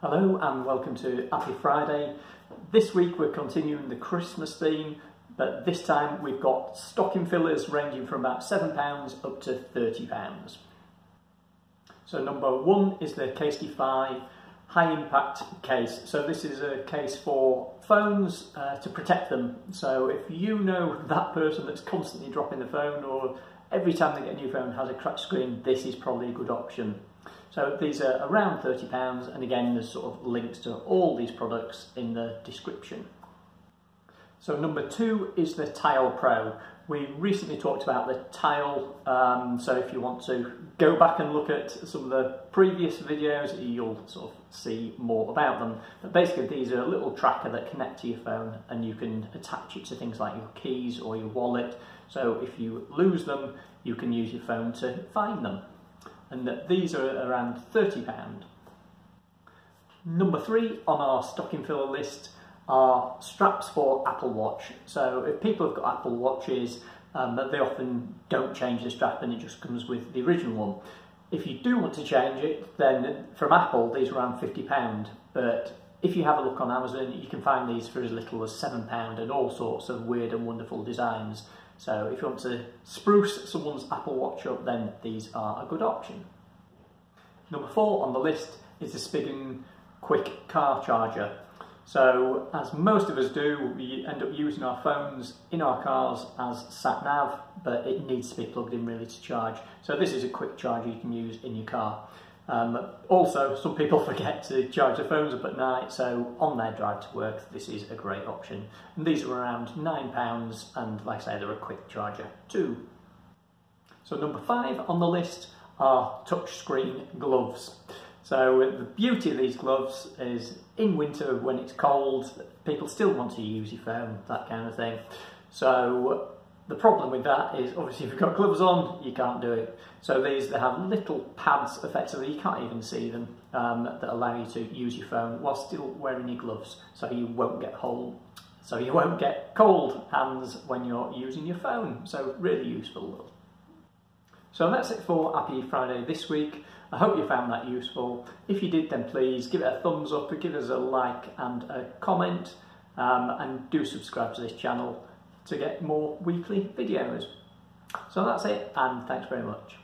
Hello and welcome to Happy Friday. This week we're continuing the Christmas theme, but this time we've got stocking fillers ranging from about £7 up to £30. So number one is the Casetify high impact case. So this is a case for phones uh, to protect them. So if you know that person that's constantly dropping the phone or every time they get a new phone has a cracked screen, this is probably a good option. So these are around £30 and again there's sort of links to all these products in the description. So number two is the Tile Pro. We recently talked about the Tile, um, so if you want to go back and look at some of the previous videos, you'll sort of see more about them. But basically these are a little tracker that connect to your phone and you can attach it to things like your keys or your wallet. So if you lose them, you can use your phone to find them. And that these are around £30. Number three on our stocking filler list are straps for Apple Watch. So if people have got Apple Watches, um, they often don't change the strap and it just comes with the original one. If you do want to change it, then from Apple, these are around £50. But if you have a look on Amazon, you can find these for as little as £7 and all sorts of weird and wonderful designs. So if you want to spruce someone's Apple Watch up, then these are a good option. Number four on the list is the Spigen Quick Car Charger. So, as most of us do, we end up using our phones in our cars as sat nav, but it needs to be plugged in really to charge. So, this is a quick charger you can use in your car. Um, also, some people forget to charge their phones up at night, so on their drive to work, this is a great option. And these are around £9, and like I say, they're a quick charger too. So, number five on the list are touchscreen gloves. So the beauty of these gloves is in winter when it's cold, people still want to use your phone, that kind of thing. So the problem with that is obviously if you've got gloves on, you can't do it. So these, they have little pads effectively, you can't even see them, um, that allow you to use your phone while still wearing your gloves. So you won't get cold, so you won't get cold hands when you're using your phone. So really useful. So that's it for Happy Friday this week. I hope you found that useful. If you did, then please give it a thumbs up, give us a like and a comment, um, and do subscribe to this channel to get more weekly videos. So that's it, and thanks very much.